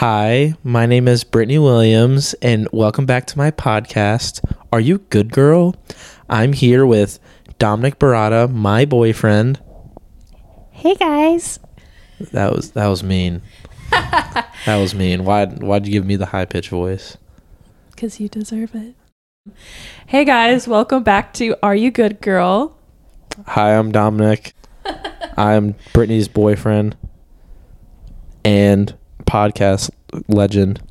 Hi, my name is Brittney Williams, and welcome back to my podcast. Are you good, girl? I'm here with Dominic Barata, my boyfriend. Hey guys. That was that was mean. that was mean. Why why'd you give me the high pitch voice? Because you deserve it. Hey guys, welcome back to Are You Good Girl? Hi, I'm Dominic. I'm Brittney's boyfriend and podcast legend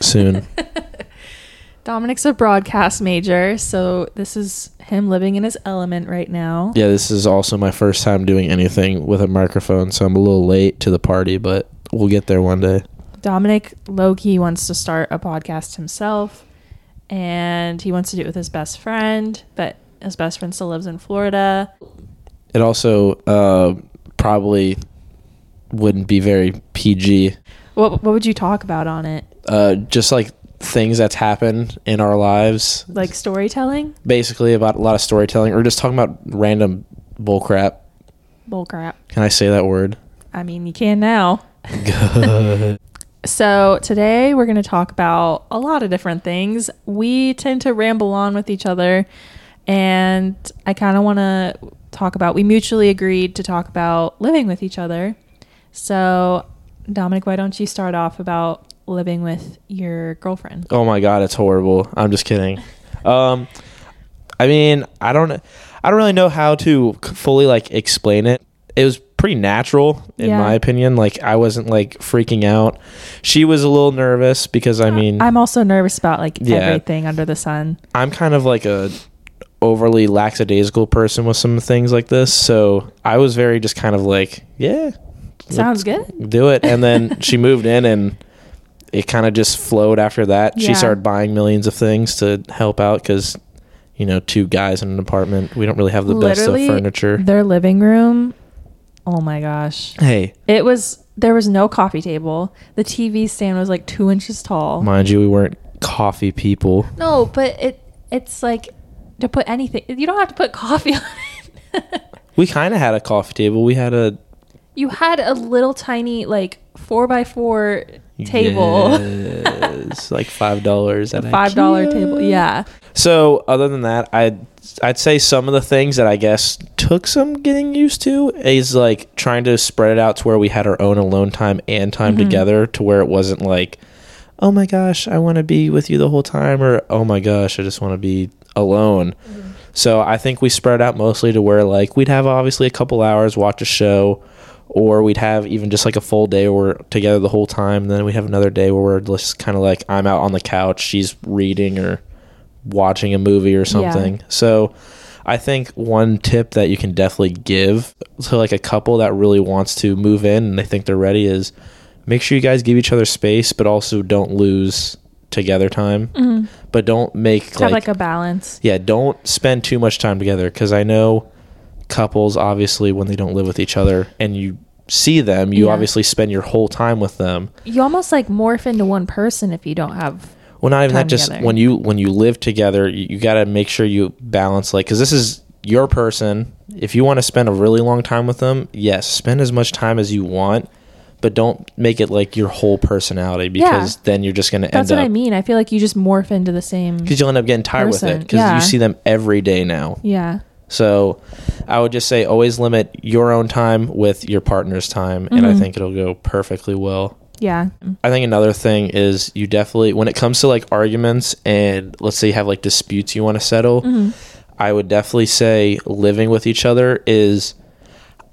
soon. Dominic's a broadcast major, so this is him living in his element right now. Yeah, this is also my first time doing anything with a microphone, so I'm a little late to the party, but we'll get there one day. Dominic Loki wants to start a podcast himself, and he wants to do it with his best friend, but his best friend still lives in Florida. It also uh, probably wouldn't be very PG. What what would you talk about on it? Uh, just like things that's happened in our lives, Like storytelling? basically about a lot of storytelling, or just talking about random bullcrap. Bullcrap. Can I say that word? I mean, you can now. Good. So, today we're going to talk about a lot of different things. We tend to ramble on with each other, and I kind of want to talk about, we mutually agreed to talk about living with each other. So, Dominic, why don't you start off about living with your girlfriend? Oh my god, it's horrible. I'm just kidding. Um, I mean, I don't, I don't really know how to fully like explain it. It was pretty natural in Yeah. my opinion. Like I wasn't like freaking out. She was a little nervous because I mean, I'm also nervous about like Yeah. everything under the sun. I'm kind of like a overly lackadaisical person with some things like this. So I was very just kind of like, yeah, Sounds good. do it. And then she moved in and it kind of just flowed after that. Yeah. She started buying millions of things to help out because, you know, two guys in an apartment, we don't really have the Literally, best of furniture. Their living room, oh my gosh. Hey, It was, there was no coffee table. The TV stand was like two inches tall. mind you, we weren't coffee people. No, but it it's like to put anything. You don't have to put coffee on it. We kind of had a coffee table. We had a you had a little tiny like four by four table, Yes, like five dollars at a five dollar table. Yeah, So other than that, I'd I'd say some of the things that I guess took some getting used to is like trying to spread it out to where we had our own alone time and time Mm-hmm. together to where it wasn't like, oh my gosh, I want to be with you the whole time, or oh my gosh, I just want to be alone. Mm-hmm. So I think we spread out mostly to where like we'd have obviously a couple hours, watch a show, or we'd have even just like a full day where we're together the whole time. And Then we have another day where we're just kind of like I'm out on the couch, she's reading or watching a movie or something. So I think one tip that you can definitely give to like a couple that really wants to move in and they think they're ready is make sure you guys give each other space, but also don't lose together time. But don't make Mm-hmm. have like a balance. yeah, don't spend too much time together because I know couples obviously when they don't live with each other and you see them, you Yeah. obviously spend your whole time with them. You almost like morph into one person if you don't have. Well, not even that. Just together. when you when you live together, you, you got to make sure you balance like because this is your person. If you want to spend a really long time with them, yes, spend as much time as you want, but don't make it like your whole personality because then you're just going to end up. That's what I mean. I feel like you just morph into the same. because you'll end up getting tired with it because yeah. you see them every day now. Yeah, So I would just say always limit your own time with your partner's time, and I Mhm. think it'll go perfectly well. yeah, I think another thing is you definitely, when it comes to like arguments and let's say you have like disputes you want to settle, Mm-hmm. I would definitely say living with each other is.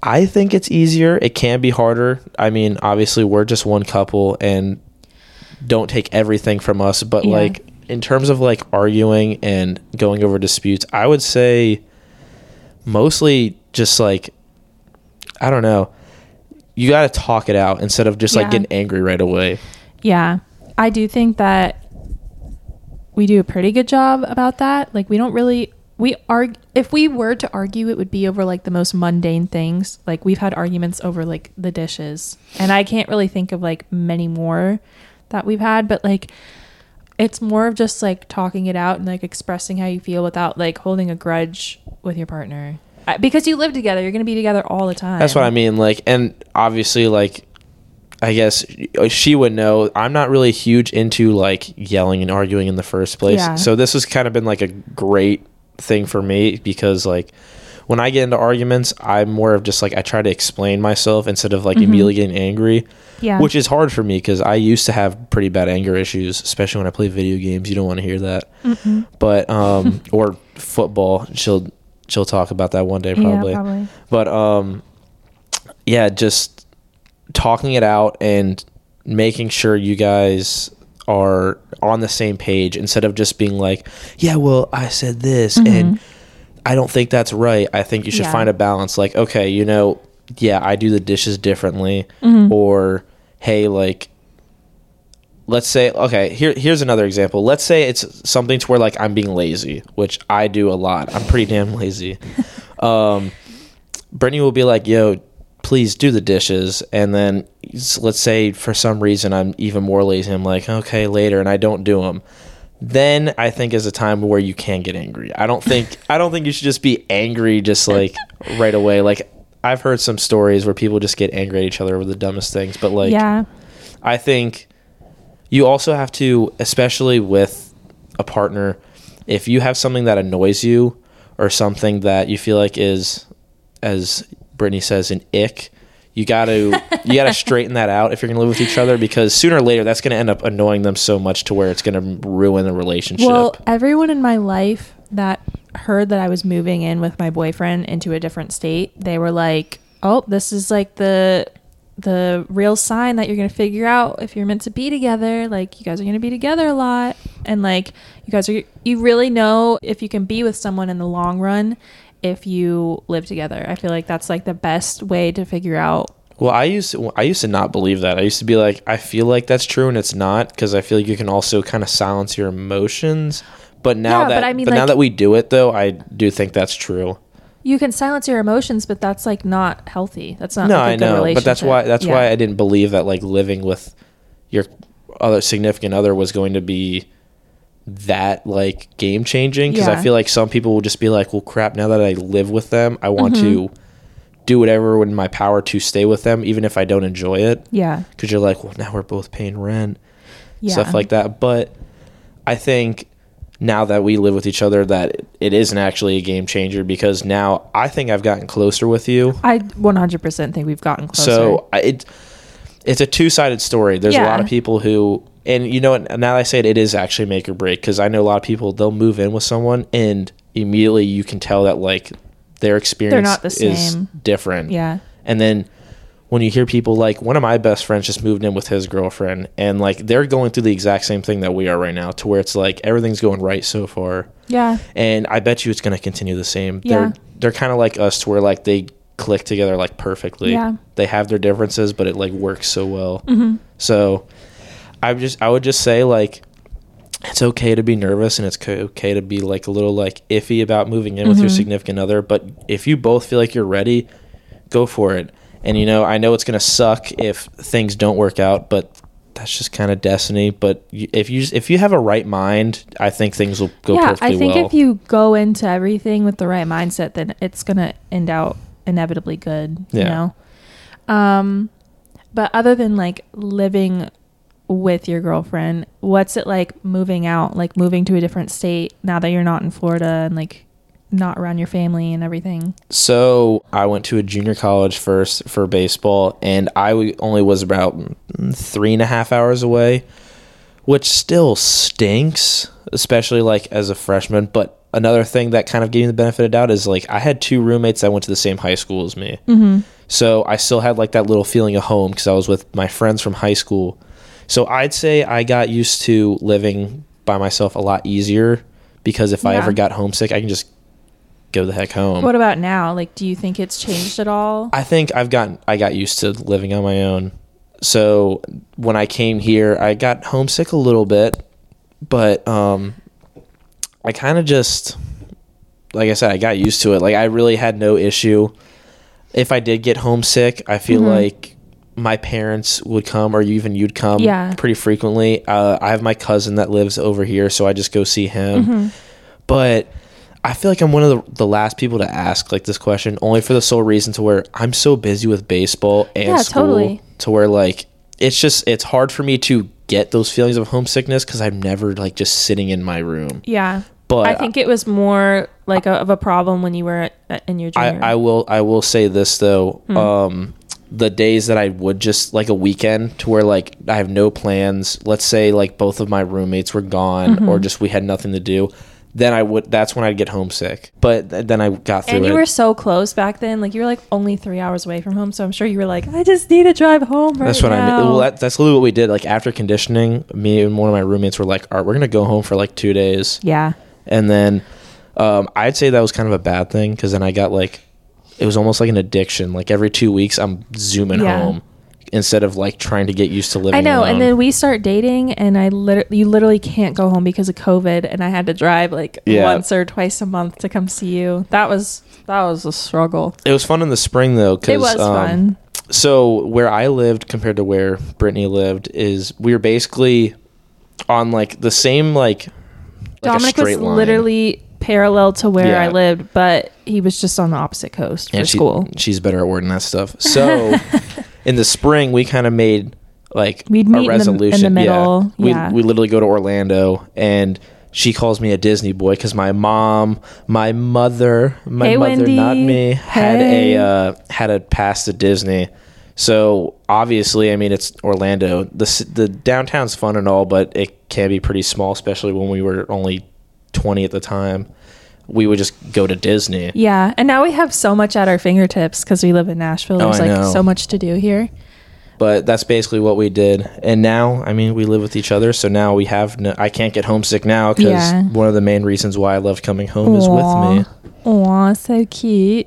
I think it's easier. It can be harder. I mean, obviously, we're just one couple and don't take everything from us. But, Yeah. like, in terms of like arguing and going over disputes, I would say mostly just like, I don't know, you got to talk it out instead of just like getting angry right away. yeah. I do think that we do a pretty good job about that. Like we don't really we argue if we were to argue it would be over like the most mundane things. Like we've had arguments over like the dishes. And I can't really think of like many more that we've had, but like it's more of just like talking it out and like expressing how you feel without like holding a grudge with your partner. Because you live together, you're going to be together all the time. That's what I mean. Like, and obviously, like, I guess she would know. I'm not really huge into like yelling and arguing in the first place. Yeah. So this has kind of been like a great thing for me because like when I get into arguments, I'm more of just like I try to explain myself instead of like immediately getting angry, Mm-hmm. Yeah. which is hard for me because I used to have pretty bad anger issues, especially when I play video games. You don't want to hear that, but um, or football. She'll she'll talk about that one day probably. Yeah, probably. But um, yeah, just talking it out and making sure you guys are on the same page instead of just being like, yeah, well, I said this and I don't think that's right. I think you should Yeah. find a balance. Like, okay, you know, yeah, I do the dishes differently, or hey, like. Let's say okay. Here, here's another example. Let's say it's something to where like I'm being lazy, which I do a lot. I'm pretty damn lazy. um, Brittney will be like, "Yo, please do the dishes," and then let's say for some reason I'm even more lazy. I'm like, "Okay, later," and I don't do them. Then I think is a time where you can get angry. I don't think I don't think you should just be angry just like right away. Like I've heard some stories where people just get angry at each other over the dumbest things, but like yeah. I think you also have to, especially with a partner, if you have something that annoys you or something that you feel like is, as Brittney says, an ick, you gotta you gotta straighten that out if you're gonna live with each other because sooner or later that's gonna end up annoying them so much to where it's gonna ruin the relationship. Well, everyone in my life that heard that I was moving in with my boyfriend into a different state, they were like, "Oh, this is like the the real sign that you're going to figure out if you're meant to be together. Like you guys are going to be together a lot and like you guys are you really know if you can be with someone in the long run if you live together. I feel like that's like the best way to figure out Well, I used to, I used to not believe that. I used to be like, I feel like that's true, and it's not because I feel like you can also kind of silence your emotions. But now Yeah, that but I mean, but now that we do it though, I do think that's true. you can silence your emotions, but that's like not healthy. That's not no, like I know, but that's why that's Yeah. why I didn't believe that like living with your other significant other was going to be that like game changing because I feel like some people will just be like, well, crap. Now that I live with them, I want Mm-hmm. to do whatever in my power to stay with them, even if I don't enjoy it. Yeah. Because you're like, well, now we're both paying rent. Yeah. stuff like that. But I think now that we live with each other, that it isn't actually a game changer because now I think I've gotten closer with you. I 100% think we've gotten closer. So it it's a two sided story. There's a lot of people who, and you know, now that I say it, it is actually make or break because I know a lot of people they'll move in with someone and immediately you can tell that like their experience the is different. yeah. And then when you hear people like one of my best friends just moved in with his girlfriend and like they're going through the exact same thing that we are right now to where it's like everything's going right so far. Yeah. And I bet you it's going to continue the same. Yeah. They're they're kind of like us to where like they click together like perfectly. Yeah. They have their differences but it like works so well. Mm-hmm. So I just I would just say like it's okay to be nervous and it's okay to be like a little like iffy about moving in with Mm-hmm. your significant other, but if you both feel like you're ready, go for it. And you know, I know it's going to suck if things don't work out, but that's just kind of destiny, but if you if you have a right mind, I think things will go yeah, I think well. if you go into everything with the right mindset, then it's gonna end out inevitably good. You Yeah. know. Um, but other than like living with your girlfriend, what's it like moving out? Like moving to a different state now that you're not in Florida and like not around your family and everything. So I went to a junior college first for baseball, and I only was about three and a half hours away, which still stinks, especially like as a freshman. But another thing that kind of gave me the benefit of doubt is like I had two roommates that went to the same high school as me, Mm-hmm. so I still had like that little feeling of home because I was with my friends from high school. So I'd say I got used to living by myself a lot easier because if I ever got homesick, I can just go the heck home. What about now? Like, do you think it's changed at all? I think I've gotten I got used to living on my own. So when I came here, I got homesick a little bit, but um I kind of just like I said, I got used to it. Like I really had no issue. If I did get homesick, I feel Mhm. like my parents would come or even you'd come Yeah. pretty frequently. Uh, I have my cousin that lives over here, so I just go see him. Mm-hmm. But I feel like I'm one of the, the last people to ask like this question, only for the sole reason to where I'm so busy with baseball and Yeah, school totally. to where like it's just it's hard for me to get those feelings of homesickness because I'm never like just sitting in my room. Yeah. But I think it was more like a, of a problem when you were at, in your I. I will I will say this though. Hmm. Um the days that I would just like a weekend to where like I have no plans, let's say like both of my roommates were gone Mm-hmm. or just we had nothing to do, then I would that's when I'd get homesick. But th- then I got through and you it. were so close back then. Like you were like only three hours away from home. So I'm sure you were like, I just need to drive home right that's what I mean. Well, that, that's literally what we did. Like after conditioning, me and one of my roommates were like, "All right, we're gonna go home for like two days." yeah. and then um, I'd say that was kind of a bad thing because then I got like it was almost like an addiction. Like every two weeks, I'm zooming Yeah. home instead of like trying to get used to living. I know. alone. And then we start dating, and I literally, you literally can't go home because of COVID, and I had to drive like Yeah. once or twice a month to come see you. That was that was a struggle. it was fun in the spring though. Cause, It was um, fun. So where I lived compared to where Brittney lived is we were basically on like the same like, like Dominic was line. literally parallel to where I lived, but he was just on the opposite coast for and she- school. she's better at wording that stuff. So in the spring, we kind of made like We'd a meet in the- in the resolution. middle, We yeah. we literally go to Orlando, and she calls me a Disney boy because my mom, my mother, my Hey, mother, Wendy. not me, had Hey. a uh, had a pass to Disney. So obviously, I mean, it's Orlando. the The downtown's fun and all, but it can be pretty small, especially when we were only twenty at the time. We would just go to Disney. Yeah, and now we have so much at our fingertips because we live in Nashville. Oh, There's I like know. so much to do here. but that's basically what we did and now i mean we live with each other so now we have no, i can't get homesick now because Yeah. one of the main reasons why i love coming home is with me Aw, so cute.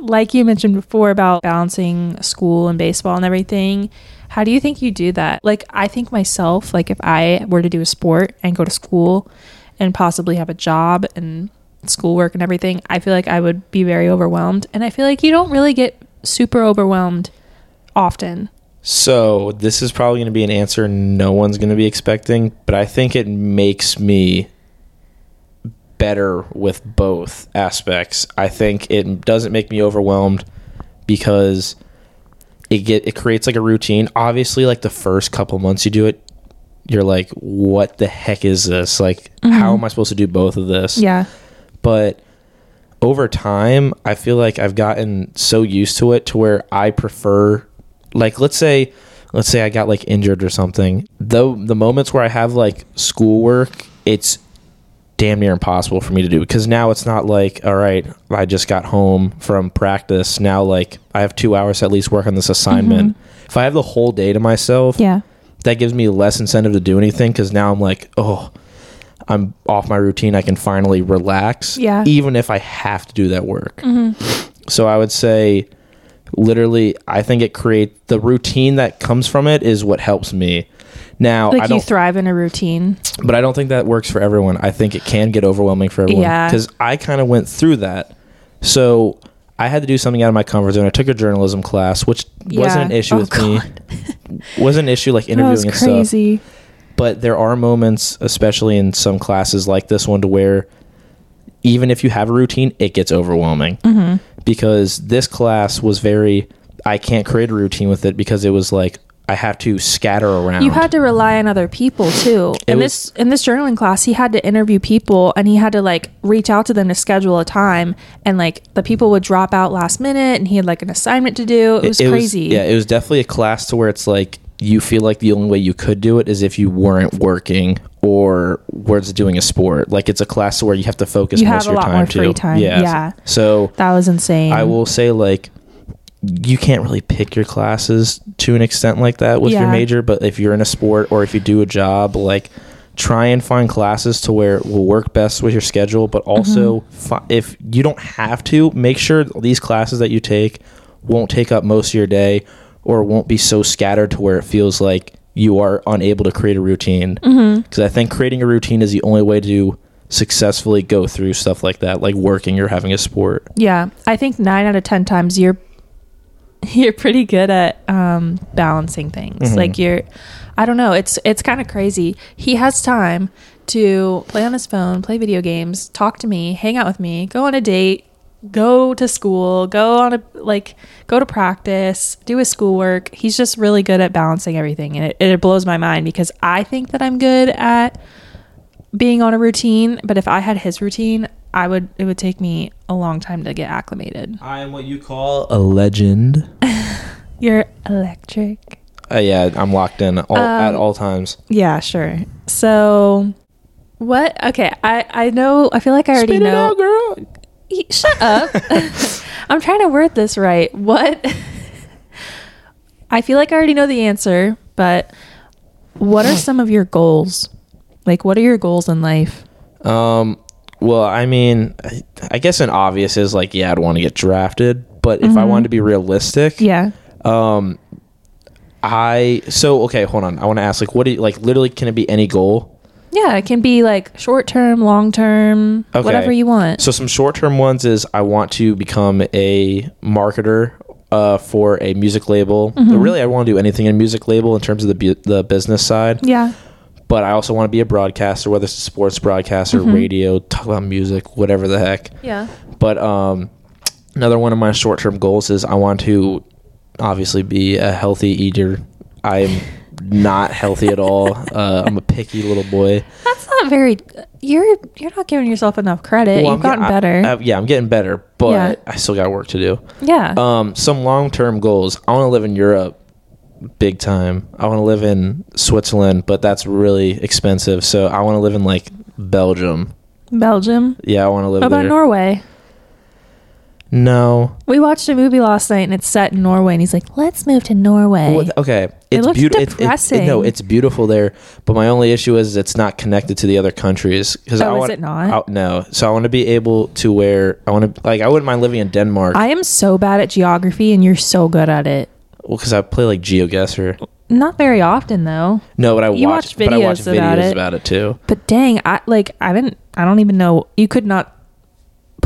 Like you mentioned before about balancing school and baseball and everything, how do you think you do that? Like, I think myself, like, if I were to do a sport and go to school and possibly have a job and schoolwork and everything, I feel like I would be very overwhelmed. And I feel like you don't really get super overwhelmed often. so this is probably going to be an answer no one's going to be expecting but i think it makes me better with both aspects i think it doesn't make me overwhelmed because it get it creates like a routine obviously like the first couple months you do it you're like what the heck is this like how mm-hmm. am i supposed to do both of this Yeah. But over time i feel like i've gotten so used to it to where i prefer like let's say let's say i got like injured or something. Though the moments where i have like schoolwork it's damn near impossible for me to do because now it's not like all right i just got home from practice. Now like i have two hours to at least work on this assignment. Mm-hmm. If i have the whole day to myself Yeah. that gives me less incentive to do anything because now I'm like, oh, I'm off my routine. I can finally relax. Yeah. Even if I have to do that work. Hmm. So I would say, literally, I think it create the routine that comes from it is what helps me. Now I Like, you don't, thrive in a routine. but I don't think that works for everyone. I think it can get overwhelming for everyone. Yeah. Because I kind of went through that. So I had to do something out of my comfort zone. I took a journalism class, which Yeah. wasn't an issue Oh, with me. wasn't an issue like That interviewing was and stuff crazy. But there are moments especially in some classes like this one to where even if you have a routine it gets overwhelming Mm-hmm. because this class was very i can't create a routine with it because it was like i have to scatter around You had to rely on other people too. It In was- this in this journaling class, he had to interview people and he had to like reach out to them to schedule a time and like the people would drop out last minute and he had like an assignment to do. It was crazy. yeah it was definitely a class to where it's like you feel like the only way you could do it is if you weren't working or was doing a sport like it's a class where you have to focus You most of your time too time, yeah. yeah. so That was insane. I will say like you can't really pick your classes to an extent like that with your major, but if you're in a sport or if you do a job, like try and find classes to where it will work best with your schedule, but also Mm-hmm. fi- if you don't have to, make sure these classes that you take won't take up most of your day or won't be so scattered to where it feels like you are unable to create a routine. Because Mm-hmm. I think creating a routine is the only way to successfully go through stuff like that, like working or having a sport. Yeah, I think nine out of ten times you're you're pretty good at um, balancing things. Mhm. Like you're, I don't know. It's it's kind of crazy. He has time to play on his phone, play video games, talk to me, hang out with me, go on a date, go to school, go on a like go to practice, do his schoolwork. He's just really good at balancing everything and it, it blows my mind because I think that I'm good at being on a routine, but if I had his routine, I would it would take me a long time to get acclimated. I am what you call a legend. You're electric. Uh, yeah, I'm locked in all, at Um, all times. Yeah, sure. So what? Okay, I I know. I feel like I already Spit it know. out, girl. Shut up. I'm trying to word this right. What? I feel like I already know the answer, but what are some of your goals? Like, what are your goals in life? Um, well, I mean, I, I guess an obvious is like, yeah, I'd want to get drafted. But if I wanted to be realistic, Mm-hmm. Yeah. um, I so okay. Hold on, I want to ask like, what do you like? Literally, can it be any goal? Yeah, it can be like short term, long term, Okay. whatever you want. So some short term ones is I want to become a marketer uh, for a music label. Mm-hmm. But really, I want to do anything in music label in terms of the bu- the business side. Yeah. But I also want to be a broadcaster, whether it's a sports broadcaster, Mm-hmm. radio, talk about music, whatever the heck. Yeah. But um, another one of my short term goals is I want to obviously be a healthy eater. I'm not healthy at all. Uh, I'm a picky little boy. That's not very. You're you're not giving yourself enough credit. Well, You've I'm gotten get- better. I- yeah, I'm getting better, but Yeah. I still got work to do. yeah. Um, some long term goals. I want to live in Europe, big time. I want to live in Switzerland, but that's really expensive. So I want to live in like Belgium. Belgium. Yeah, I want to live What about there. Norway? No, We watched a movie last night and it's set in Norway, and he's like, "Let's move to Norway." Well, okay, it's looks beautiful. depressing. no, it's beautiful there, but my only issue is it's not connected to the other countries. Because Oh, I is it not? I- no, so I want to be able to where I want to like I wouldn't mind living in Denmark. I am so bad at geography, and you're so good at it. well, because I play like GeoGuessr. Not very often though. No, but I You watch, watch but I watch videos about videos it. about it too. But dang, I like I didn't. I don't even know. You could not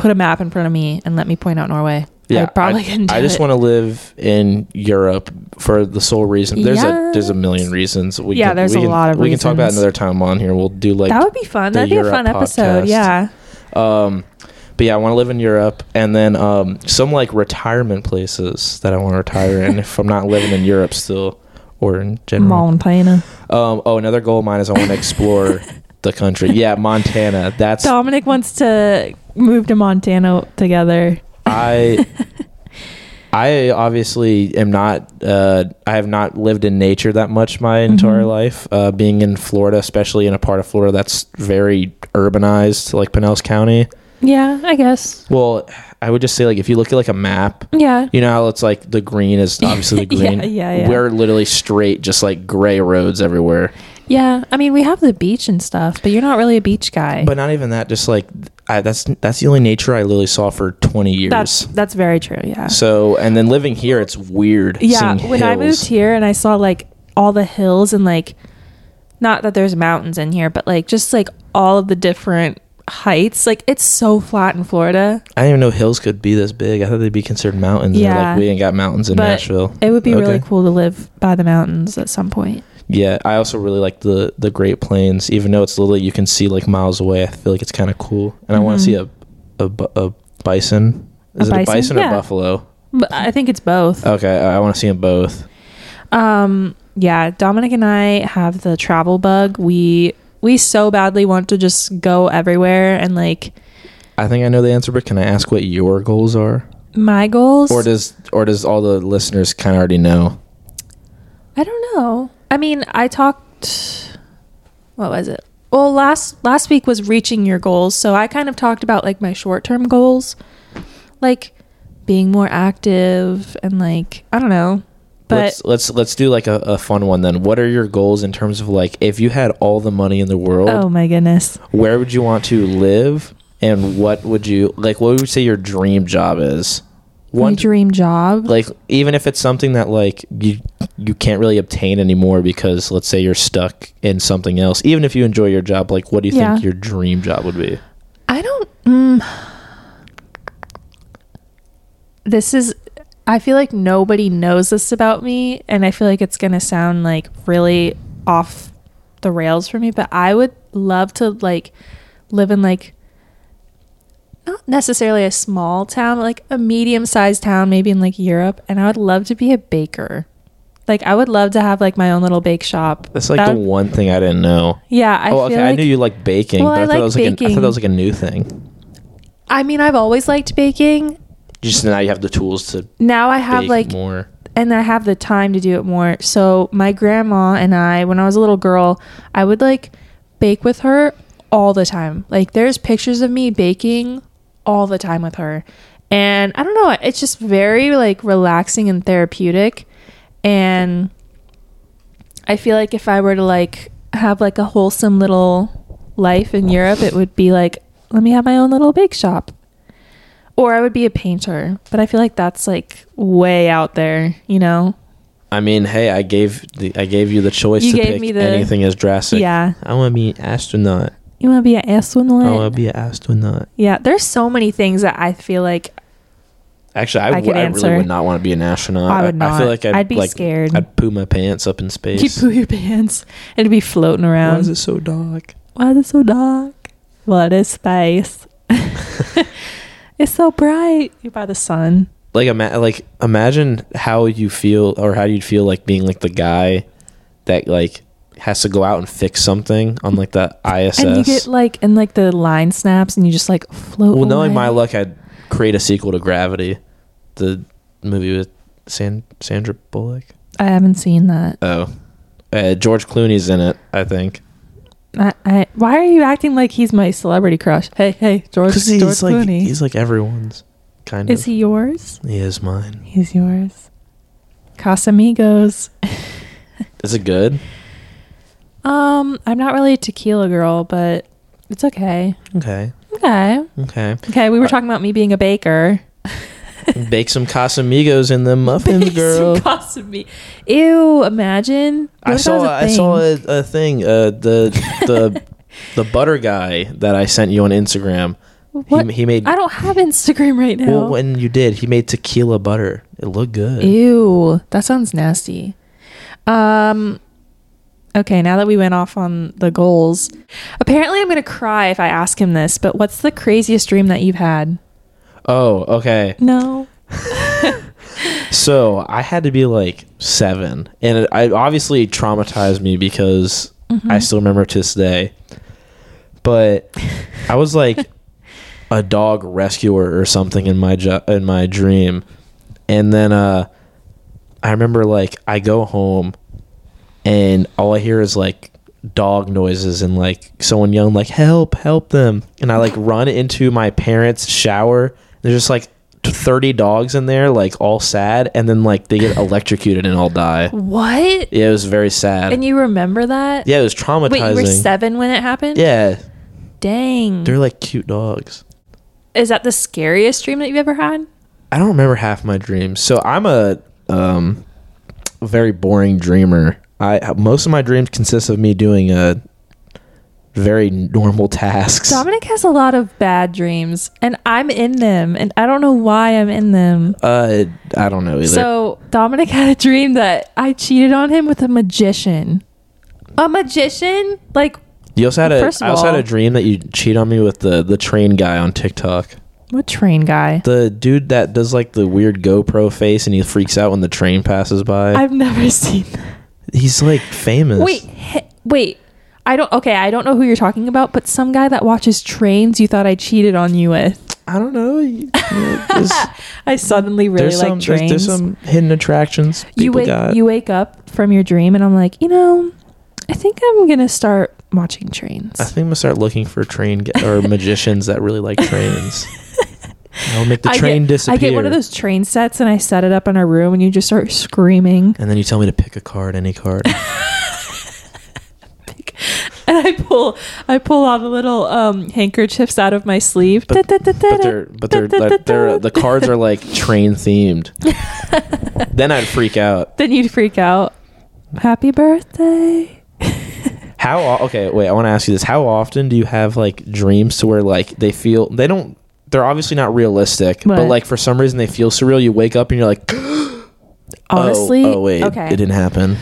put a map in front of me and let me point out Norway. I probably I, I just want to live in Europe for the sole reason. There's a there's a million reasons. We Yeah, can, there's we a can- lot of We can talk about another time on here. We'll do like that would be fun. That'd be a Europe fun episode. podcast. Yeah. Um, but yeah, I want to live in Europe, and then um, some like retirement places that I want to retire in if I'm not living in Europe still, or in general. Montana. Um, oh, another goal of mine is I want to explore the country. Yeah, Montana. That's Dominic wants to move to Montana together. I. I obviously am not. Uh, I have not lived in nature that much my entire life. Uh, being in Florida, especially in a part of Florida that's very urbanized, like Pinellas County. Yeah, I guess. Well, I would just say like if you look at like a map, Yeah. You know how it's like the green is obviously the Yeah, green. yeah, yeah. We're literally straight, just like gray roads everywhere. Yeah. I mean, we have the beach and stuff, but you're not really a beach guy. But not even that. Just like I, that's that's the only nature I literally saw for twenty years. that's that's very true. Yeah. so, and then living here, it's weird. Yeah. When I moved here and I saw like all the hills and like, not that there's mountains in here, but like just like all of the different heights. Like it's so flat in Florida. I didn't even know hills could be this big. I thought they'd be considered mountains. Yeah, like we ain't got mountains in But Nashville. It would be really cool to live by the mountains at some point. Yeah, I also really like the the Great Plains, even though it's literally you can see like miles away. I feel like it's kind of cool, and I want to see a, a a bison. Is A it a bison? bison or Yeah. buffalo? I think it's both. Okay, I, I want to see them both. Um, yeah, Dominic and I have the travel bug. We we so badly want to just go everywhere and like I think I know the answer, but can I ask what your goals are, my goals. or does or does all the listeners kind of already know? I don't know. I mean, I talked. What was it? Well, last last week was reaching your goals, so I kind of talked about like my short term goals, like being more active and like I don't know. But let's let's let's do like a, a fun one then. What are your goals in terms of like if you had all the money in the world, oh my goodness, where would you want to live, and what would you like? What would you say your dream job is? One dream job. like even if it's something that like you you can't really obtain anymore because let's say you're stuck in something else. Even if you enjoy your job, like what do you Yeah. think your dream job would be? I don't. Mm, this is. I feel like nobody knows this about me, and I feel like it's gonna sound like really off the rails for me. But I would love to like live in like not necessarily a small town, but like a medium sized town, maybe in like Europe, and I would love to be a baker. Like I would love to have like my own little bake shop. That's like That the would- one thing I didn't know. Yeah, I oh, okay. I knew you liked baking, Well, but I, I thought like that was like an, I thought that was like a new thing. I mean, I've always liked baking. Just now you have the tools to Now I have like more. and I have the time to do it more. So my grandma and I, when I was a little girl, I would like bake with her all the time. Like there's pictures of me baking all the time with her. And I don't know, it's just very like relaxing and therapeutic. And I feel like if I were to like have like a wholesome little life in Europe, it would be like, let me have my own little bake shop. Or I would be a painter, but I feel like that's like way out there, you know? I mean, hey, I gave the I gave you the choice You to pick me the- anything as drastic. Yeah. I want to be an astronaut. You want to be an astronaut? I want to be an astronaut. yeah, there's so many things that I feel like Actually, I, I w- could I answer. really would not want to be an astronaut. I would I feel not. like I'd, I'd be like, scared. I'd poo my pants up in space. you space. poo your pants and be floating around. Why is it so dark? Why is it so dark? What is space? it's so bright. You're by the sun. Like, ima- like imagine how you feel, or how you'd feel like being like the guy that like has to go out and fix something on like the ISS. And you get like, and like the line snaps and you just like float. well, knowing away. my luck, I'd create a sequel to Gravity, the movie with San- Sandra Bullock. I haven't seen that. Oh, uh, George Clooney's in it, I think. I, I, why are you acting like he's my celebrity crush? Hey, hey, George, Because George he's like Clooney. he's like everyone's kind is of. Is he yours? He is mine. He's yours. Casamigos. Is it good? Um, I'm not really a tequila girl, but it's okay. Okay. Okay. Okay. Okay, we were Uh, talking about me being a baker. Bake some Casamigos in the muffins, girl. Some Casami- Ew, imagine. I What that saw I saw a, a thing. Uh, the the the butter guy that I sent you on Instagram. What? He, he made. I don't have Instagram right now. well, when you did, he made tequila butter. It looked good. Ew, that sounds nasty. Um Okay, now that we went off on the goals, apparently I'm going to cry if I ask him this, but what's the craziest dream that you've had? Oh, okay. No. So I had to be like seven, and it, I obviously traumatized me because Mm-hmm. I still remember to this day. But I was like a dog rescuer or something in my in my dream, and then uh, I remember like I go home, and all I hear is like dog noises and like someone yelling like help help them and i like run into my parents shower there's just like 30 dogs in there like all sad and then like they get electrocuted and all die What? yeah it was very sad And you remember that? yeah it was traumatizing Wait, you were 7 when it happened? yeah Dang. they're like cute dogs Is that the scariest dream that you've ever had? i don't remember half my dreams so i'm a um very boring dreamer i most of my dreams consist of me doing uh very normal tasks Dominic has a lot of bad dreams, and I'm in them, and I don't know why I'm in them. uh i don't know either So Dominic had a dream that I cheated on him with a magician. A magician? Like You also had a. First of I also had a dream that you cheat on me with the the train guy on TikTok. what train guy? The dude that does like the weird GoPro face and he freaks out when the train passes by. I've never seen that. He's like famous. Wait, he- wait. I don't okay, I don't know who you're talking about, but some guy that watches trains you thought I cheated on you with. I don't know. You- I suddenly really there's like some trains. there's some hidden attractions you wake got. you wake up from your dream and I'm like, you know, I think I'm gonna start watching trains. I think I'm gonna start looking for train ga- or magicians that really like trains. I'll make the I train get, disappear. I get one of those train sets and I set it up in our room and you just start screaming. and then you tell me to pick a card, any card. And I pull I pull all the little um handkerchiefs out of my sleeve. But- but they're but they're like, they're the cards are like train themed. then I'd freak out. then you'd freak out. Happy birthday. How okay? Wait, I want to ask you this. How often do you have like dreams to where like they feel they don't? They're obviously not realistic, but like for some reason they feel surreal. You wake up and you're like, oh, Honestly, oh, oh wait, okay. it didn't happen.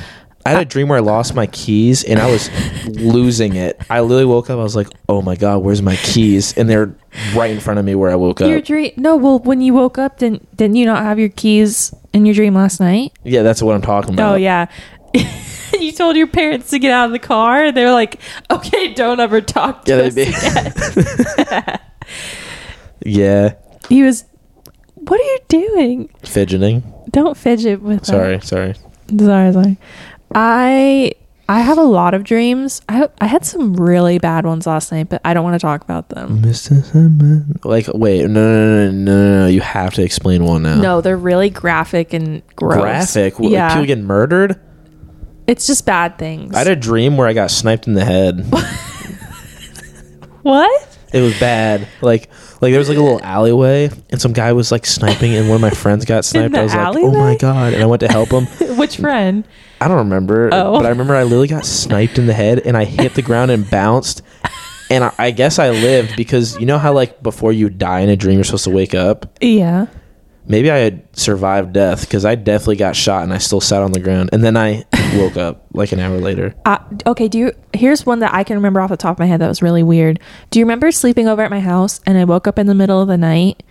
I had a dream where I lost my keys and I was losing it. I literally woke up. I was like, "Oh my god, where's my keys?" And they're right in front of me where I woke Your up. dream? No. Well, when you woke up, didn't didn't you not have your keys in your dream last night? Yeah, that's what I'm talking about. Oh yeah. you told your parents to get out of the car. They're like, "Okay, don't ever talk to Yeah, us they again." yeah, He was. What are you doing? fidgeting. Don't fidget with. that. Sorry, sorry. Sorry, sorry. I I have a lot of dreams. I I had some really bad ones last night, but I don't want to talk about them. Mr. Sandman. Like, wait, no, no, no, no, no, no. You have to explain one now. No, they're really graphic and gross. Graphic. What, Yeah, People getting murdered. it's just bad things. I had a dream where I got sniped in the head. what? It was bad. Like, like there was like a little alleyway, and some guy was like sniping, and one of my friends got sniped. I was like, oh my god! And I went to help him. Which friend? I don't remember, Oh. but I remember I literally got sniped in the head, and I hit the ground and bounced. And I, I guess I lived because you know how like before you die in a dream, you're supposed to wake up. Yeah. Maybe I had survived death because I definitely got shot and I still sat on the ground. And then I woke up like an hour later. Uh, okay, do you here's one that I can remember off the top of my head that was really weird. Do you remember sleeping over at my house and I woke up in the middle of the night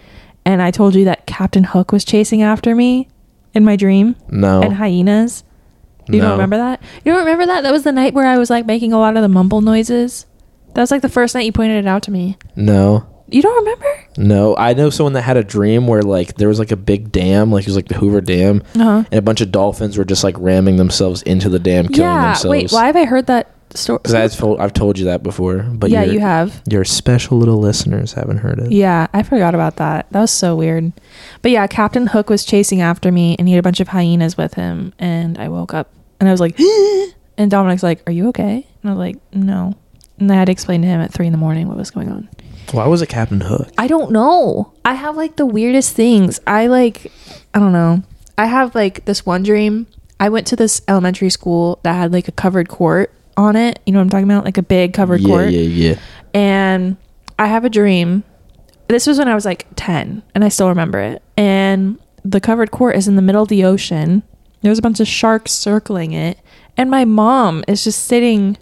and I told you that Captain Hook was chasing after me in my dream No, and hyenas? You no. don't remember that? You don't remember that? That was the night where I was like making a lot of the mumble noises. That was like the first night you pointed it out to me. No, You don't remember? no. I know someone that had a dream where like there was like a big dam, like it was like the Hoover Dam, Uh-huh. and a bunch of dolphins were just like ramming themselves into the dam, killing Yeah. themselves. Wait, why have I heard that story? Because I've told I've told you that before, but yeah, you have. Your special little listeners haven't heard it. Yeah, I forgot about that. That was so weird. But yeah, Captain Hook was chasing after me and he had a bunch of hyenas with him and I woke up and I was like and Dominic's like, Are you okay? And I was like, No. And I had to explain to him at three in the morning what was going on. Why was it Captain Hook? I don't know. I have like the weirdest things. I like I don't know. I have like this one dream. I went to this elementary school that had like a covered court on it. You know what I'm talking about? Like a big covered yeah, court yeah, yeah. and I have a dream. This was when I was like 10, and I still remember it. And the covered court is in the middle of the ocean. There's a bunch of sharks circling it, and my mom is just sitting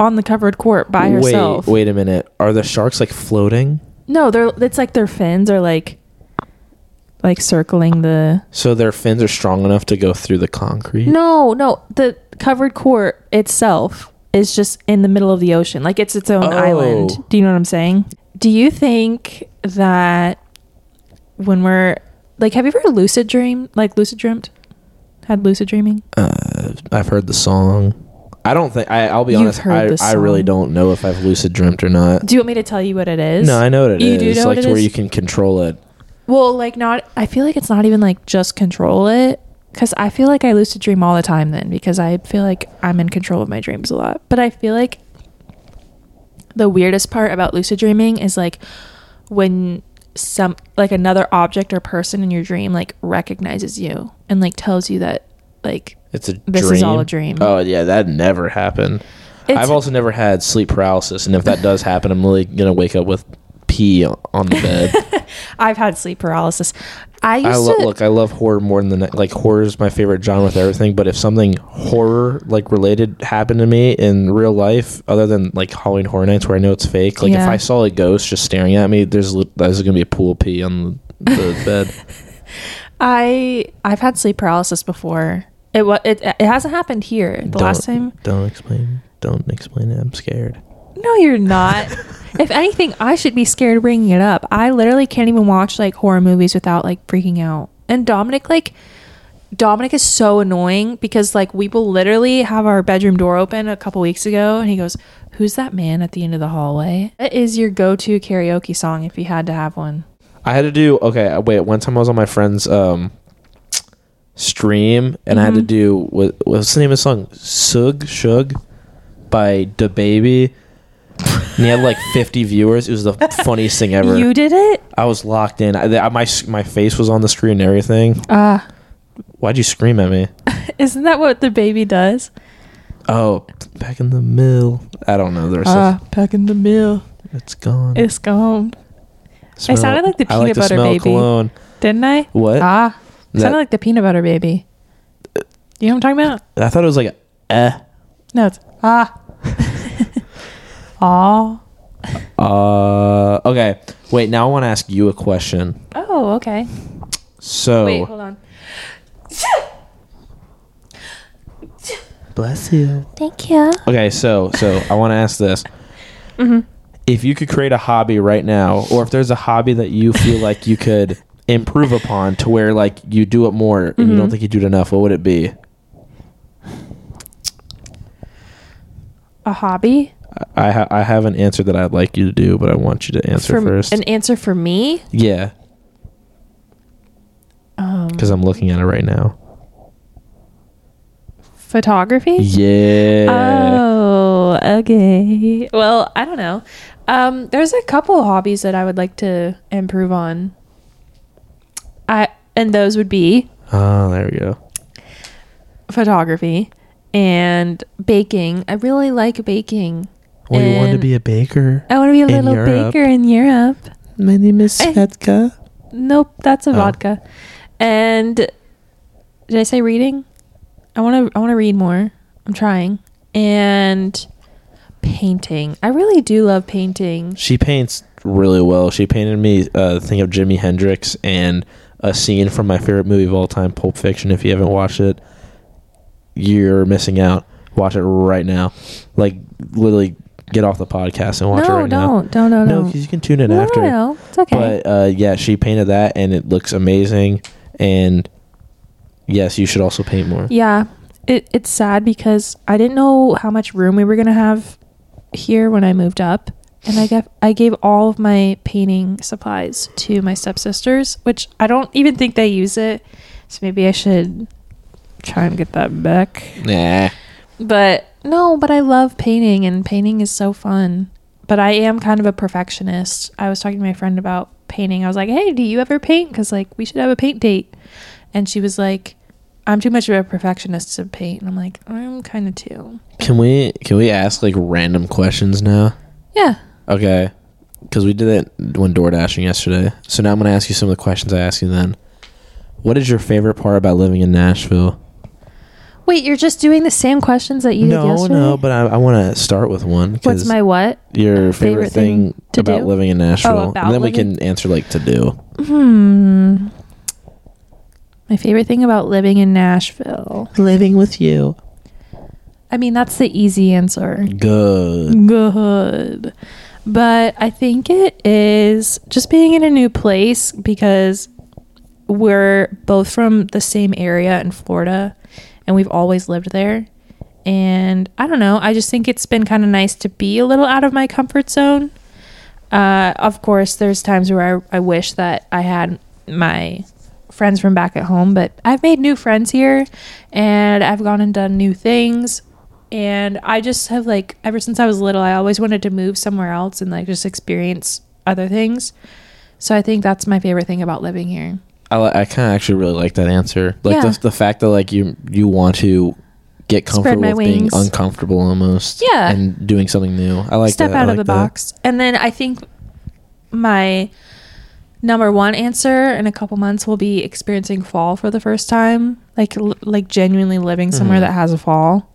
on the covered court by herself. Wait, wait a minute. Are the sharks like floating? No, they're it's like their fins are like like circling the So their fins are strong enough to go through the concrete? No, no, the covered court itself is just in the middle of the ocean. Like it's its own Oh. island. Do you know what I'm saying? Do you think that when we're like have you ever lucid dream? Like lucid dreamt? Had lucid dreaming? Uh, I've heard the song. I don't think I. I'll be You've honest. I, I really don't know if I've lucid dreamt or not. Do you want me to tell you what it is? No, I know what it is. You do know like what it to where is? you can control it. Well, like not I feel like it's not even like just control it cuz I feel like I lucid dream all the time then because I feel like I'm in control of my dreams a lot. But I feel like the weirdest part about lucid dreaming is like when some like another object or person in your dream like recognizes you and like tells you that like It's a This dream. is all a dream. Oh yeah, that never happened. it's I've also never had sleep paralysis, and if that does happen, I'm really gonna wake up with pee on the bed. I've had sleep paralysis. I used I lo- to look. I love horror more than the ne- like horror is my favorite genre with everything. But if something horror like related happened to me in real life, other than like Halloween Horror Nights where I know it's fake, like if I saw a ghost just staring at me, there's there's gonna be a pool of pee on the, the bed. I I've had sleep paralysis before. It wa- it it hasn't happened here. The last time Don't explain. Don't explain it. I'm scared. No, you're not. if anything, I should be scared bringing it up. I literally can't even watch like horror movies without like freaking out. And Dominic, like, Dominic is so annoying because like we will literally have our bedroom door open a couple weeks ago, and he goes, "Who's that man at the end of the hallway?" What is your go-to karaoke song if you had to have one? I had to do okay. Wait, one time I was on my friend's um stream, and I had to Mhm. do what what's the name of the song? Sug Suge by DaBaby. And he had like 50 viewers. It was the funniest thing ever. You did it? I was locked in. I, I- my my face was on the screen and everything. Ah, Why'd you scream at me? isn't that what the baby does? Oh, back in the mill. I don't know. There's Ah, back in the mill. it's gone. It's gone. Smell- sounded like the I peanut to butter smell baby. Cologne. Didn't I? What? Ah, That- sounded like the peanut butter baby. You know what I'm talking about? I thought it was like Eh. No, it's ah. Aw. Uh. Okay. Wait. Now I want to ask you a question. Oh, okay. So. Wait, hold on. Bless you. Thank you. Okay. So. So I want to ask this. Mm-hmm. If you could create a hobby right now, or if there's a hobby that you feel like you could improve upon to where like you do it more and you don't Mhm. think you do it enough, what would it be? A hobby? I ha- I have an answer that I'd like you to do, but I want you to answer For- first. An answer for me? yeah, Um, because I'm looking at it right now. photography? Yeah. Oh, okay. Well, I don't know. Um, there's a couple hobbies that I would like to improve on. I and those would be Oh, there we go. photography and baking. I really like baking. Well, you want to And- be a baker? I want to be a In little Europe. baker in Europe. My name is Eh. Svedka. Nope, that's a Oh. vodka. And did I say reading? I want to I want to read more. I'm trying. And painting. I really do love painting. She paints really well. She painted me uh, a thing of Jimi Hendrix and a scene from my favorite movie of all time, Pulp Fiction. If you haven't watched it, you're missing out. Watch it right now. Like literally, get off the podcast and watch no, it right now. don't, don't, no, No, because you can tune in no, after. no, no, it's okay. But uh, yeah, she painted that and it looks amazing. And yes, you should also paint more. yeah, it it's sad because I didn't know how much room we were gonna have here when I moved up, and I gave I gave all of my painting supplies to my stepsisters, which I don't even think they use it. So maybe I should try and get that back. Nah. But no, but I love painting and painting is so fun. But I am kind of a perfectionist. I was talking to my friend about painting. I was like, "Hey, do you ever paint? Cuz like we should have a paint date." And she was like, "I'm too much of a perfectionist to paint." And I'm like, "I'm kind of too." Can we can we ask like random questions now? Yeah. Okay. Because we did it when door dashing yesterday. So now I'm gonna ask you some of the questions I asked you then. What is your favorite part about living in Nashville? Wait, you're just doing the same questions that you did no, yesterday? no, but I, I want to start with one. 'cause What's my what? your favorite, favorite thing, thing to about do? living in Nashville? Oh, about and then we can answer like to do. Hmm. My favorite thing about living in Nashville. Living with you. I mean, that's the easy answer. Good. good. But I think it is just being in a new place because we're both from the same area in Florida and we've always lived there. And I don't know, I just think it's been kind of nice to be a little out of my comfort zone. Uh, of course, there's times where I, I wish that I had my friends from back at home, but I've made new friends here and I've gone and done new things. And I just have like ever since I was little, I always wanted to move somewhere else and like just experience other things. So I think that's my favorite thing about living here. I, I kind of actually really like that answer. Like Yeah. the, the fact that like you you want to get comfortable with being uncomfortable almost. Yeah. And doing something new. I like Step that. Out like of the that. box. And then I think my number one answer in a couple months will be experiencing fall for the first time, like l- like genuinely living somewhere Mhm. that has a fall.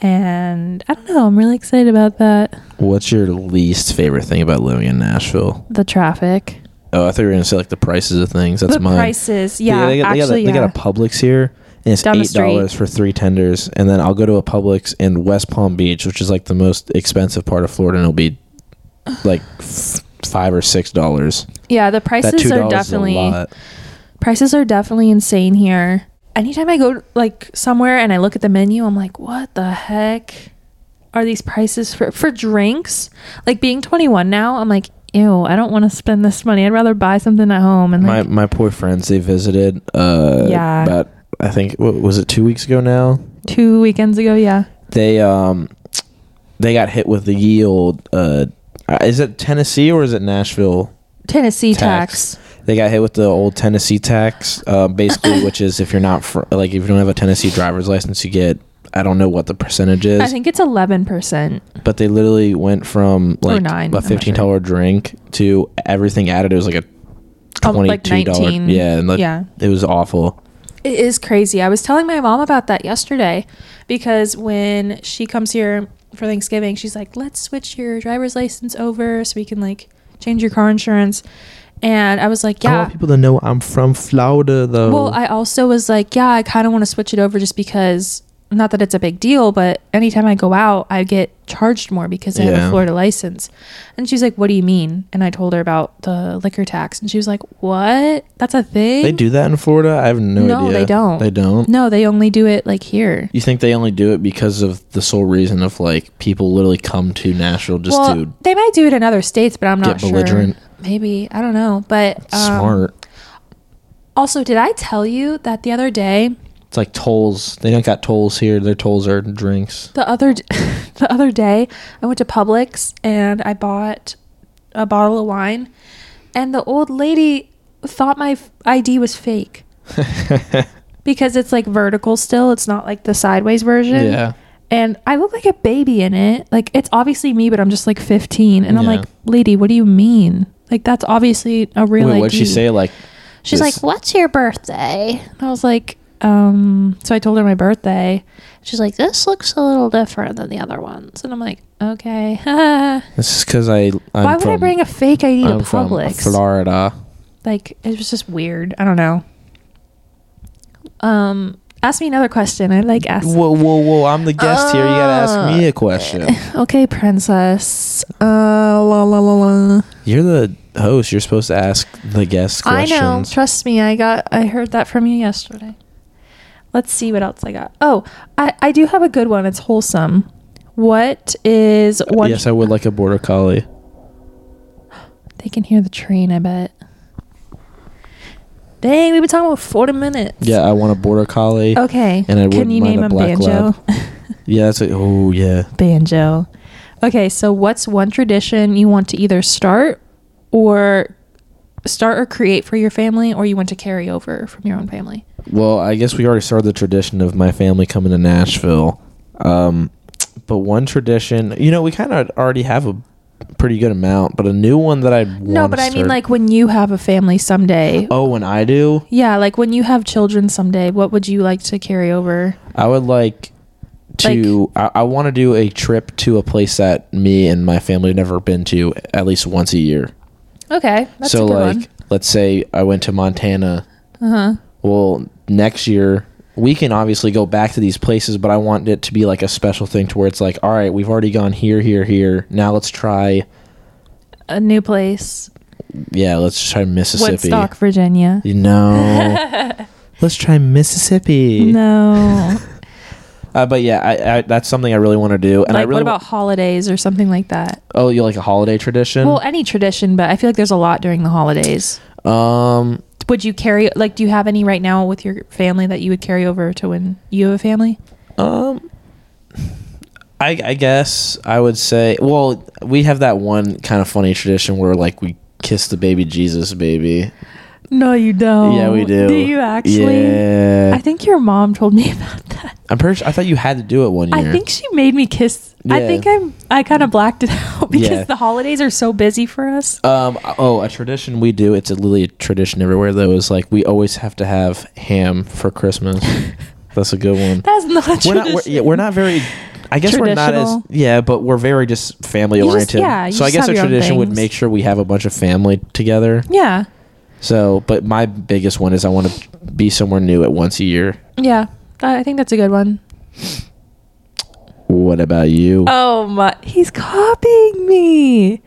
And I don't know, I'm really excited about that. What's your least favorite thing about living in Nashville? The traffic, Oh, I thought you were gonna say like the prices of things. That's the mine. prices. Yeah, they, got, they, got a, actually, they got a Publix here, and it's Down eight dollars for three tenders. And then I'll go to a Publix in West Palm Beach, which is like the most expensive part of Florida, and it'll be like f- five or six dollars. yeah, the prices are dollars is a definitely lot. prices are definitely insane here. Anytime I go like somewhere and I look at the menu, I'm like, what the heck are these prices for for drinks? Like being 21 now, I'm like, ew, I don't want to spend this money. I'd rather buy something at home and My like, my poor friends they visited. Uh, Yeah. About I think what was it two weeks ago now. two weekends ago, yeah. They um they got hit with the yield. Uh, is it Tennessee or is it Nashville? Tennessee Tax. tax. They got hit with the old Tennessee tax, uh, basically, which is if you're not fr- like if you don't have a Tennessee driver's license, you get I don't know what the percentage is, I think it's 11%. but they literally went from like nine, a fifteen sure. dollar drink to everything added. It was like a Um, twenty like two dollar, 19. yeah, and like, Yeah. it was awful. It is crazy. I was telling my mom about that yesterday because when she comes here for Thanksgiving, she's like, "Let's switch your driver's license over so we can like change your car insurance." And I was like, yeah. I want people to know I'm from Florida, though. Well, I also was like, "Yeah, I kind of want to switch it over just because not that it's a big deal, but anytime I go out, I get charged more because I have Yeah. a Florida license." And she's like, "What do you mean?" And I told her about the liquor tax, and she was like, "What? That's a thing?" they do that in Florida. I have no, No, idea. they don't. They don't. No, they only do it like here. You think they only do it because of the sole reason of like people literally come to Nashville just well, to they might do it in other states, but I'm not get sure. belligerent? Maybe I don't know, but um, Smart. Also, did I tell you that the other day? It's like tolls. They don't got tolls here. Their tolls are drinks. The other d- the other day, I went to Publix and I bought a bottle of wine, and the old lady thought my f- ID was fake because it's like vertical still. It's not like the sideways version. Yeah. And I look like a baby in it. Like it's obviously me, but I'm just like 15. And I'm like, lady, what do you mean? Like that's obviously a real Wait, ID. what'd she say? Like, She's this- like, "What's your birthday?" And I was like, um. So I told her my birthday. She's like, "This looks a little different than the other ones." And I'm like, "Okay." this is because I. I'm Why would I bring a fake ID to I'm from Publix? Florida. Like it was just weird. I don't know. Um. Ask me another question. I like asking. Whoa, whoa, whoa! I'm the guest here. You gotta ask me Uh, a question. Okay, princess. Uh, la la la la. You're the host. You're supposed to ask the guests I know. Trust me. I got. I heard that from you yesterday. Let's see what else I got. Oh, I I do have a good one. It's wholesome. What is one? Yes, I would like a border collie. They can hear the train. I bet. Dang, we've been talking about forty minutes. Yeah, I want a border collie. Okay. And I can wouldn't you mind name a him black Banjo? lab. Yeah, that's a, oh yeah. Banjo. Okay, so what's one tradition you want to either start or start or create for your family, or you want to carry over from your own family? Well, I guess we already started the tradition of my family coming to Nashville. Um, but one tradition, you know, we kind of already have a pretty good amount, but a new one that I'd No, but I mean, like when you have a family someday. oh, when I do, Yeah, like when you have children someday, what would you like to carry over? I would like to. I, I want to do a trip to a place that me and my family have never been to at least once a year. Okay, that's so, a good like, one. let's say I went to Montana. Uh huh. Well, next year we can obviously go back to these places, but I want it to be like a special thing to where it's like, all right, we've already gone here, here, here. Now let's try. A new place, Yeah, let's try Mississippi. Woodstock, Virginia. You know, let's try Mississippi. No, Uh, but yeah, I, I, that's something I really want to do. And I like really what about holidays or something like that? oh, you like a holiday tradition? Well, any tradition, but I feel like there's a lot during the holidays. um, Would you carry like? Do you have any right now with your family that you would carry over to when you have a family? um, I, I guess I would say. Well, we have that one kind of funny tradition where like we kiss the baby Jesus baby. No, you don't. yeah, we do. Do you actually? Yeah. I think your mom told me about that. I'm pretty. Sure, I thought you had to do it one year. I think she made me kiss. I think I'm. I kind of blacked it out because Yeah. the holidays are so busy for us. Um. Oh, a tradition we do. It's a literally a tradition everywhere though. Is like we always have to have ham for Christmas. That's a good one. That's not a We're not. We're, yeah, we're not very. I guess we're not as. Yeah, but we're very just family You just- oriented. yeah, you so I guess a tradition would make sure we have a bunch of family together. Yeah, So, but my biggest one is I want to be somewhere new at once a year. yeah. I think that's a good one. What about you? Oh my, he's copying me.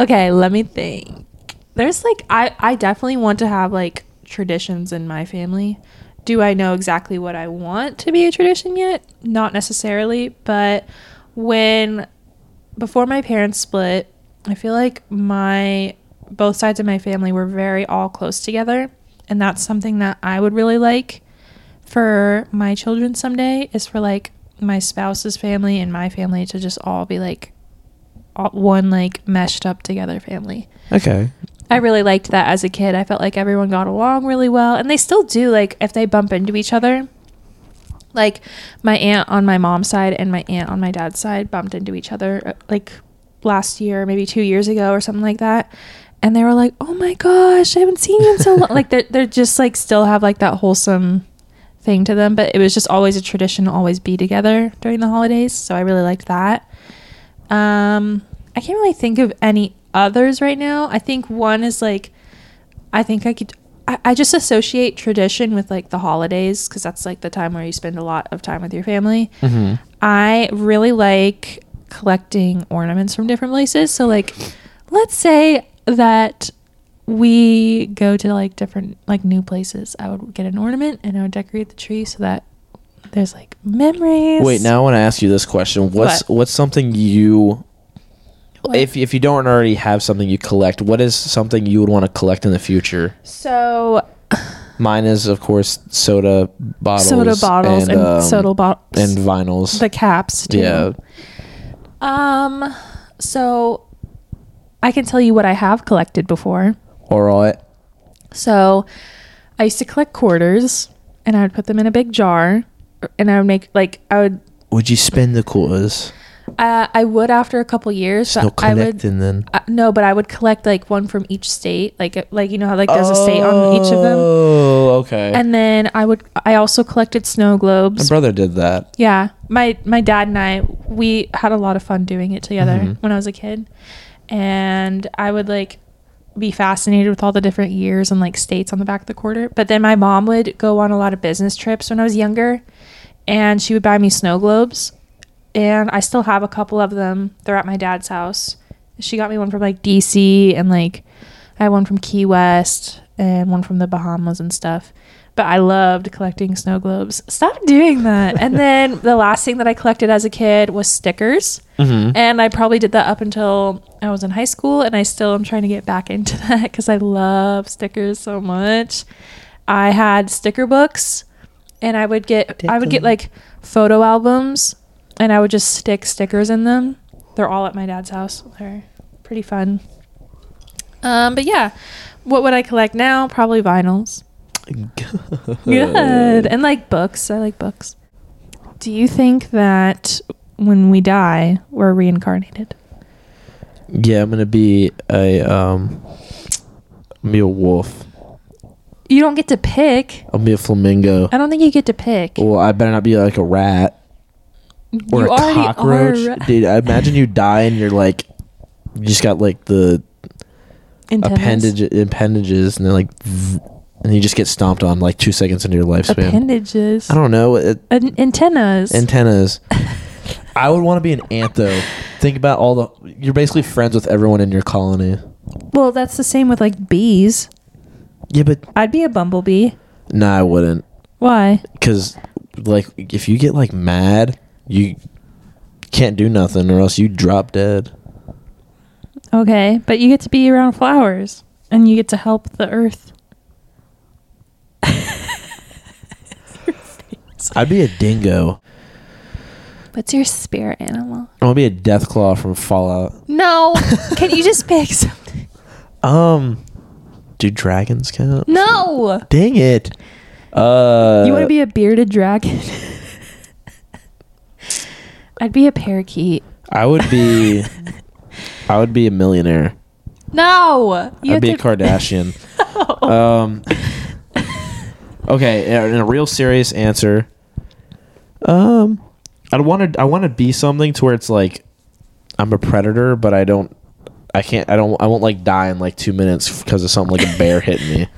Okay, let me think. There's like I I definitely want to have like traditions in my family. Do I know exactly what I want to be a tradition yet? Not necessarily, but when before my parents split, I feel like my both sides of my family were very all close together, and that's something that I would really like for my children someday is for like my spouse's family and my family to just all be like all, one like meshed up together family. okay. I really liked that as a kid. I felt like everyone got along really well, and they still do. Like if they bump into each other, like my aunt on my mom's side and my aunt on my dad's side bumped into each other uh, like last year, maybe two years ago or something like that. And they were like, "Oh my gosh, I haven't seen you in so long." like they're they're just like still have like that wholesome thing to them, but it was just always a tradition to always be together during the holidays. So I really liked that. Um, I can't really think of any others right now. I think one is like, I think I could. I, I just associate tradition with like the holidays because that's like the time where you spend a lot of time with your family. Mm-hmm. I really like collecting ornaments from different places. So, like, let's say that we go to like different, like new places. I would get an ornament and I would decorate the tree so that there's like memories. Wait, now I want to ask you this question. What's What? what's something you What? if if you don't already have something you collect, what is something you would want to collect in the future? So, Mine is of course soda bottles, soda bottles and, um, soda bottles and vinyls. the caps too. yeah, Um, so I can tell you what I have collected before. All right. So I used to collect quarters and I would put them in a big jar and I would make like I would Would you spend the quarters? uh, I would after a couple years No but I would collecting then. uh, no but I would collect like one from each state like like you know how like there's a state on each of them Oh, okay. and then I would I also collected snow globes. My brother did that. yeah my my dad and I we had a lot of fun doing it together Mhm. when I was a kid and I would like be fascinated with all the different years and like states on the back of the quarter. But then my mom would go on a lot of business trips when I was younger and she would buy me snow globes. And I still have a couple of them. They're at my dad's house. She got me one from like DC and like I had one from Key West and one from the Bahamas and stuff but I loved collecting snow globes. Stop doing that. and then the last thing that I collected as a kid was stickers. Mm-hmm. And I probably did that up until I was in high school. And I still am trying to get back into that because I love stickers so much. I had sticker books and I would get, I would get like photo albums and I would just stick stickers in them. They're all at my dad's house. They're pretty fun. Um, but yeah, what would I collect now? Probably vinyls. Good. And like books. I like books. Do you think that when we die, we're reincarnated? Yeah, I'm gonna be a um, be a wolf. You don't get to pick. I'll be a flamingo. I don't think you get to pick. Well, I better not be like a rat or you a already cockroach. are Dude, I imagine you die and you're like, you just got like the antennas. appendage appendages, and they're like, zzz, and you just get stomped on like two seconds into your lifespan. Appendages. I don't know. It, An- antennas. antennas. I would want to be an ant though. Think about all the. You're basically friends with everyone in your colony. well, that's the same with like bees. Yeah, but I'd be a bumblebee. nah, I wouldn't. Why? Because like, if you get like mad, you can't do nothing, or else you drop dead. Okay, but you get to be around flowers and you get to help the earth. I'd be a dingo. What's your spirit animal? I want to be a Deathclaw from Fallout. No. Can you just pick something? Um, do dragons count? No. Dang it. Uh, You want to be a bearded dragon? I'd be a parakeet. I would be. I would be a millionaire. No. I'd be a Kardashian. Um. Okay, in a real serious answer. Um, I want to. I want to be something to where it's like, I'm a predator, but I don't. I can't. I don't. I won't like die in like two minutes because of something like a bear hitting me.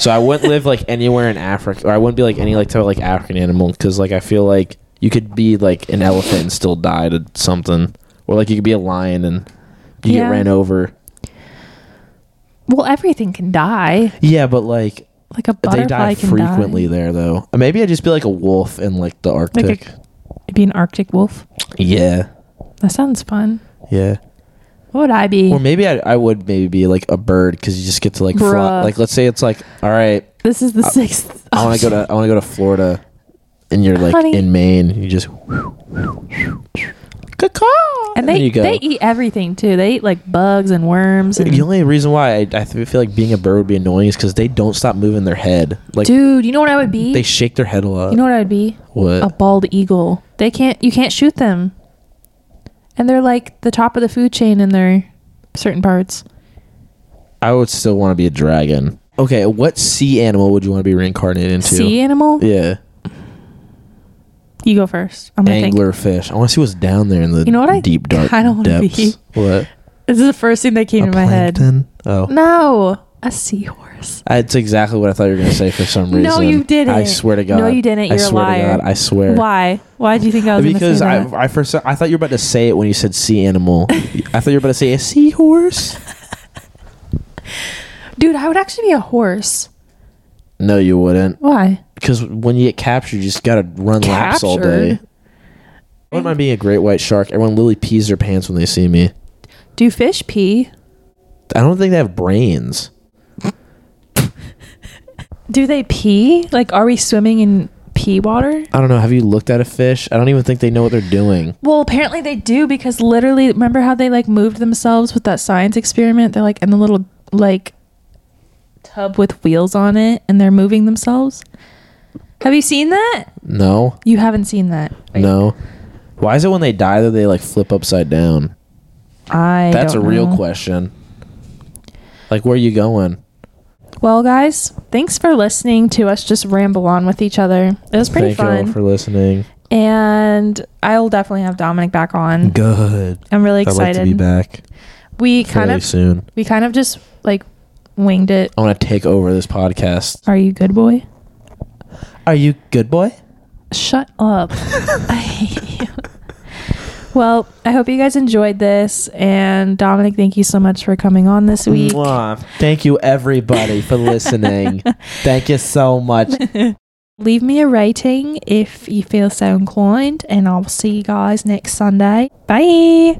So I wouldn't live like anywhere in Africa, or I wouldn't be like any like type of like African animal because like I feel like you could be like an elephant and still die to something, or like you could be a lion and you Yeah. get ran over. well, everything can die. Yeah, but like Like a they die can frequently die. there though. Maybe I'd just be like a wolf in like the Arctic. You'd be an Arctic wolf. yeah, That sounds fun. yeah. What would I be? Or maybe I, I would maybe be like a bird because you just get to like fly. Like let's say it's like all right, this is the I- sixth. I want to go to I want to go to Florida, and you're like Honey. in Maine. You just And they they eat everything too. They eat like bugs and worms. And the only reason why I, I feel like being a bird would be annoying is because they don't stop moving their head. Like dude, you know what I would be? they shake their head a lot. you know what I would be? what? A bald eagle. They can't. You can't shoot them. And they're like the top of the food chain in their certain parts. I would still want to be a dragon. Okay, what sea animal would you want to be reincarnated into? Sea animal. Yeah. You go first. I'm gonna think. Anglerfish. I want to see what's down there in the You know what I deep dark kinda wanna depths. be? What? This is the first thing that came to my head. plankton? Oh, No, a seahorse. that's exactly what I thought you were gonna say for some reason. No, you didn't. I swear to God. No, you didn't. You're a swear liar. to God. I swear. Why? Why do you think I was gonna Because say I, that? I first I thought you were about to say it when you said sea animal. I thought you were about to say a seahorse. Dude, I would actually be a horse. No, you wouldn't. Why? Because when you get captured, you just gotta run laps all day. Captured? I wouldn't mind being a great white shark. Everyone literally pees their pants when they see me. Do fish pee? I don't think they have brains. Do they pee? Like, are we swimming in pee water? I don't know. Have you looked at a fish? I don't even think they know what they're doing. Well, apparently they do because literally, remember how they like moved themselves with that science experiment? They're like in the little like tub with wheels on it and they're moving themselves. Have you seen that? No, You haven't seen that. right? no. Why is it when they die that they like flip upside down? I. That's a don't real know. question. Like, where are you going? Well, guys, thanks for listening to us just ramble on with each other. It was pretty Thank you all fun. for listening. and I'll definitely have Dominic back on. Good. I'm really I'd like excited. to be back We kind fairly of soon. we kind of just like winged it. I want to take over this podcast. Are you good, boy? Are you good, boy? Shut up. I hate you. Well, I hope you guys enjoyed this. And Dominic, thank you so much for coming on this week. Mwah. Thank you, everybody, for listening. Thank you so much. Leave me a rating if you feel so inclined. And I'll see you guys next Sunday. Bye.